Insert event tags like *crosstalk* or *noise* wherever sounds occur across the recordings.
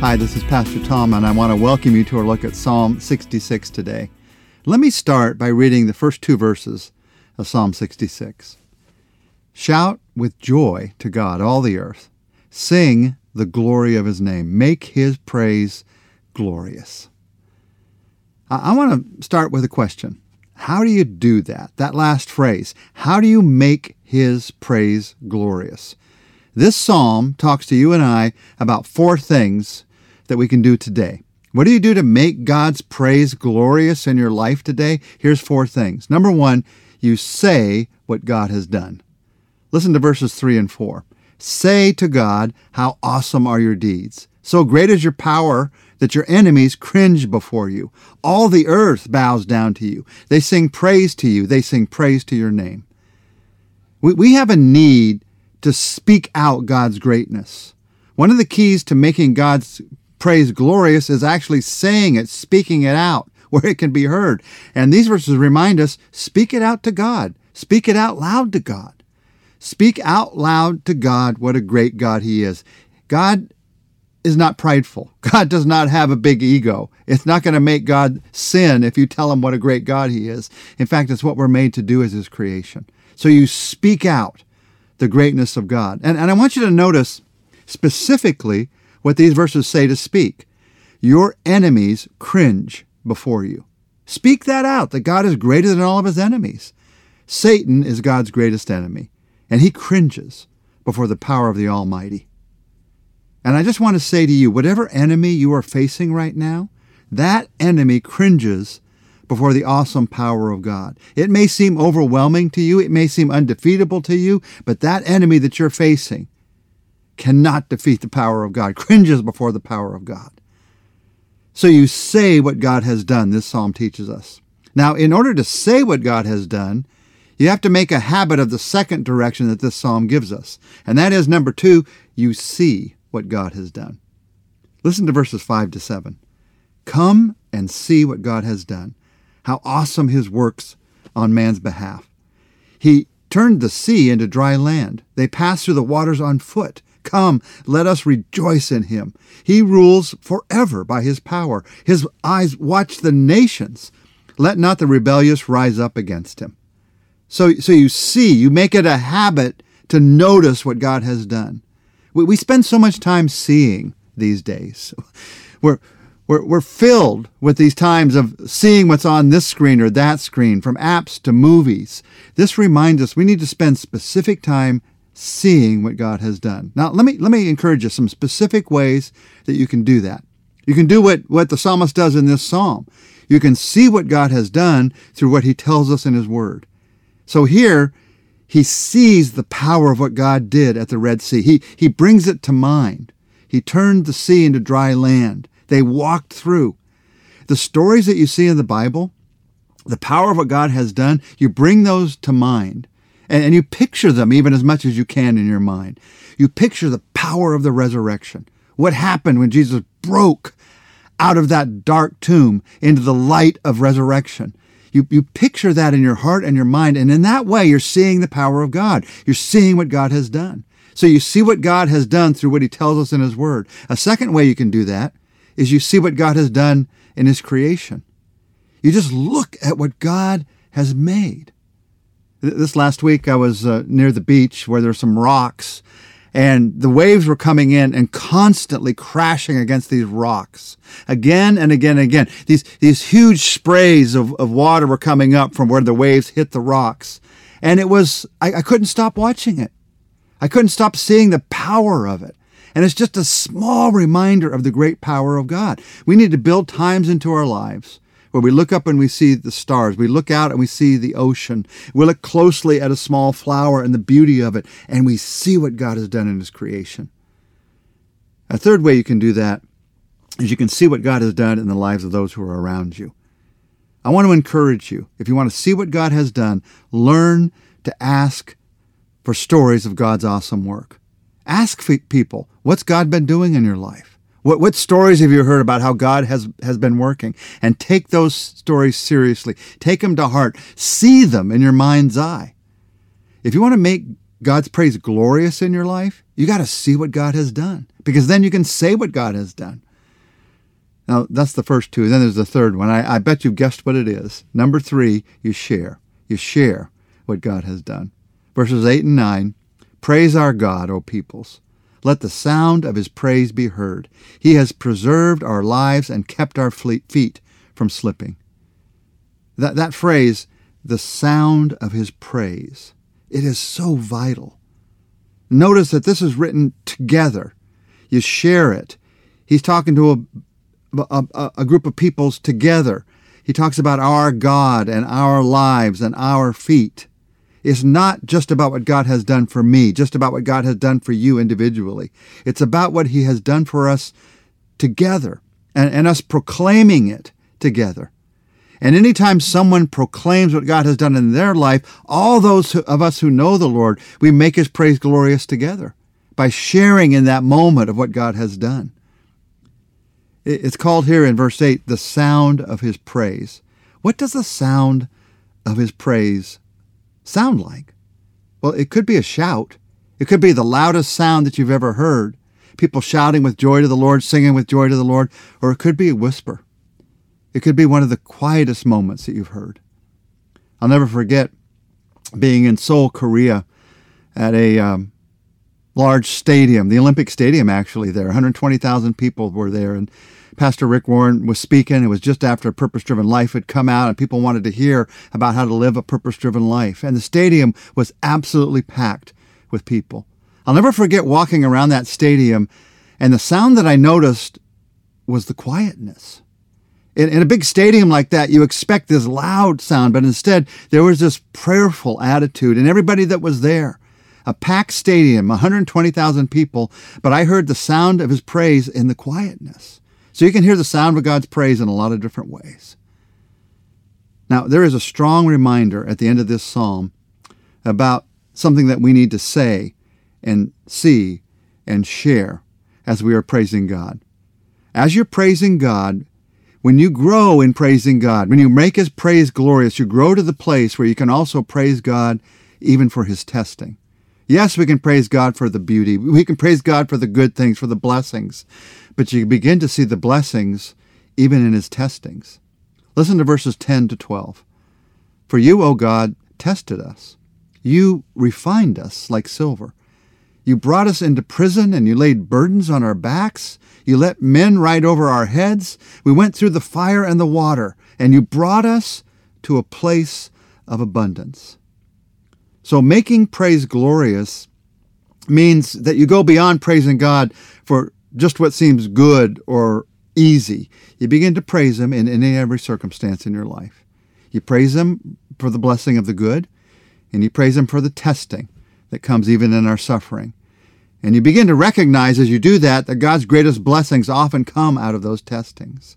Hi, this is Pastor Tom, and I want to welcome you to our look at Psalm 66 today. Let me start by reading the first two verses of Psalm 66. Shout with joy to God, all the earth. Sing the glory of his name. Make his praise glorious. I, want to start with a question. How do you do that? That last phrase. How do you make his praise glorious? This psalm talks to you and I about four things that we can do today. What do you do to make God's praise glorious in your life today? Here's four things. Number one, you say what God has done. Listen to verses 3 and 4. Say to God, How awesome are your deeds! So great is your power that your enemies cringe before you. All the earth bows down to you. They sing praise to you. They sing praise to your name. We, we have a need to speak out God's greatness. One of the keys to making God's praise glorious is actually saying it, speaking it out *laughs* where it can be heard. And these verses remind us speak it out to God, speak it out loud to God. Speak out loud to God what a great God He is. God is not prideful. *laughs* God does not have a big ego. It's not going to make God sin if you tell him what a great God he is. In fact, it's what we're made to do as his creation. So you speak out the greatness of God. And, and I want you to notice specifically what these verses say to speak. Your enemies cringe before you. Speak that out, that God is greater than all of his enemies. Satan is God's greatest enemy, and he cringes before the power of the Almighty. And I just want to say to you, whatever enemy you are facing right now, that enemy cringes before the awesome power of God. It may seem overwhelming to you, it may seem undefeatable to you, but that enemy that you're facing cannot defeat the power of God, *laughs* cringes before the power of God. So you say what God has done, this psalm teaches us. Now, in order to say what God has done, you have to make a habit of the second direction that this psalm gives us. And that is number two, you see what God has done. Listen to verses 5 to 7. Come and see what God has done, how awesome his works on man's behalf. He turned the sea into dry land. They passed through the waters on foot. Come, let us rejoice in him. He rules forever by his power. His eyes watch the nations. Let not the rebellious rise up against him. So, so you see, you make it a habit to notice what God has done. We, we spend so much time seeing these days. *laughs* We're, we're, we're filled with these times of seeing what's on this screen or that screen, from apps to movies. This reminds us we need to spend specific time seeing what God has done. Now, let me, let me encourage you some specific ways that you can do that. You can do what, what the psalmist does in this psalm. You can see what God has done through what he tells us in his word. So here, he sees the power of what God did at the Red Sea. He, he brings it to mind. He turned the sea into dry land. They walked through. The stories that you see in the Bible, the power of what God has done, you bring those to mind and, and you picture them even as much as you can in your mind. You picture the power of the resurrection. What happened when Jesus broke out of that dark tomb into the light of resurrection? You, you picture that in your heart and your mind, and in that way, you're seeing the power of God. You're seeing what God has done. So you see what God has done through what He tells us in His Word. A second way you can do that is you see what God has done in His creation. You just look at what God has made. This last week, I was uh, near the beach where there's some rocks, and the waves were coming in and constantly crashing against these rocks again and again and again. These, these huge sprays of, of water were coming up from where the waves hit the rocks. And it was, I, I couldn't stop watching it. I couldn't stop seeing the power of it. And it's just a small reminder of the great power of God. We need to build times into our lives where we look up and we see the stars. We look out and we see the ocean. We look closely at a small flower and the beauty of it, and we see what God has done in His creation. A third way you can do that is you can see what God has done in the lives of those who are around you. I want to encourage you, if you want to see what God has done, learn to ask for stories of God's awesome work. Ask people, what's God been doing in your life? What, what stories have you heard about how God has, has been working? And take those stories seriously. Take them to heart. See them in your mind's eye. If you want to make God's praise glorious in your life, you got to see what God has done because then you can say what God has done. Now, that's the first two. Then there's the third one. I, I bet you guessed what it is. Number three, you share. You share what God has done. Verses 8 and 9 Praise our God, O peoples. Let the sound of his praise be heard. He has preserved our lives and kept our feet from slipping. That, that phrase, the sound of his praise, it is so vital. Notice that this is written together. You share it. He's talking to a, a, a group of peoples together. He talks about our God and our lives and our feet. It's not just about what God has done for me, just about what God has done for you individually. It's about what He has done for us together and, and us proclaiming it together. And anytime someone proclaims what God has done in their life, all those of us who know the Lord, we make His praise glorious together by sharing in that moment of what God has done. It's called here in verse 8 the sound of His praise. What does the sound of His praise sound like? Well, it could be a shout. It could be the loudest sound that you've ever heard. People shouting with joy to the Lord, singing with joy to the Lord, or it could be a whisper. It could be one of the quietest moments that you've heard. I'll never forget being in Seoul, Korea, at a um, large stadium, the Olympic Stadium, actually, there. 120,000 people were there. And Pastor Rick Warren was speaking. It was just after Purpose Driven Life had come out, and people wanted to hear about how to live a purpose driven life. And the stadium was absolutely packed with people. I'll never forget walking around that stadium, and the sound that I noticed was the quietness in, in, a big stadium like that, you expect this loud sound, but instead there was this prayerful attitude, and everybody that was there, a packed stadium, 120,000 people, but I heard the sound of his praise in the quietness. So you can hear the sound of God's praise in a lot of different ways. Now, there is a strong reminder at the end of this psalm about something that we need to say and see and share as we are praising God. As you're praising God, when you grow in praising God, when you make His praise glorious, you grow to the place where you can also praise God even for His testing. Yes, we can praise God for the beauty. We can praise God for the good things, for the blessings. But you begin to see the blessings even in His testings. Listen to verses 10 to 12. For you, O God, tested us. You refined us like silver. You brought us into prison and you laid burdens on our backs. You let men ride over our heads. We went through the fire and the water, and you brought us to a place of abundance. So, making praise glorious means that you go beyond praising God for just what seems good or easy. You begin to praise Him in any and every circumstance in your life. You praise Him for the blessing of the good, and you praise Him for the testing that comes even in our suffering. And you begin to recognize as you do that that God's greatest blessings often come out of those testings.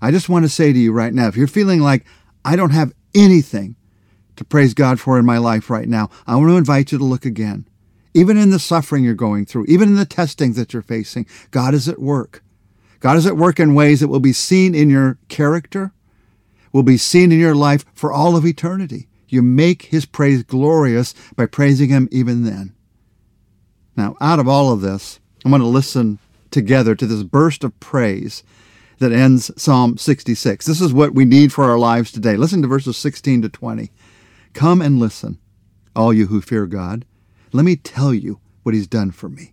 I just want to say to you right now if you're feeling like I don't have anything to praise God for in my life right now, I want to invite you to look again. Even in the suffering you're going through, even in the testing that you're facing, God is at work. God is at work in ways that will be seen in your character, will be seen in your life for all of eternity. You make his praise glorious by praising him even then. Now, out of all of this, I want to listen together to this burst of praise that ends Psalm 66. This is what we need for our lives today. Listen to verses 16 to 20. Come and listen, all you who fear God. Let me tell you what he's done for me.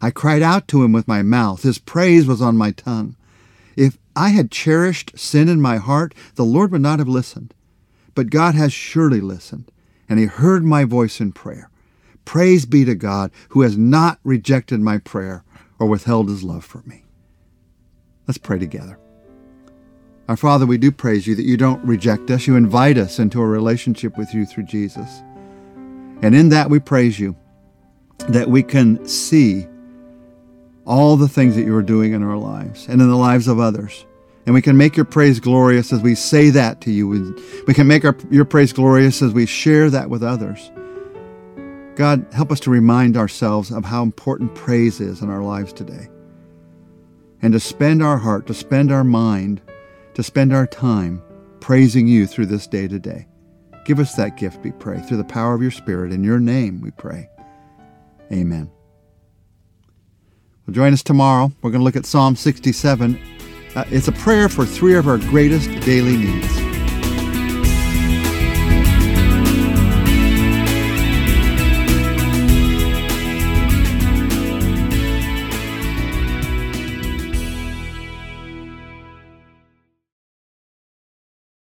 I cried out to him with my mouth. His praise was on my tongue. If I had cherished sin in my heart, the Lord would not have listened. But God has surely listened, and he heard my voice in prayer. Praise be to God who has not rejected my prayer or withheld his love for me. Let's pray together. Our Father, we do praise you that you don't reject us. You invite us into a relationship with you through Jesus. And in that we praise you that we can see all the things that you are doing in our lives and in the lives of others. And we can make your praise glorious as we say that to you. We can make our, your praise glorious as we share that with others. God, help us to remind ourselves of how important praise is in our lives today. And to spend our heart, to spend our mind, to spend our time praising you through this day to day. Give us that gift, we pray, through the power of your Spirit. In your name, we pray. Amen. Well, join us tomorrow. We're going to look at Psalm 67 Uh, it's a prayer for three of our greatest daily needs.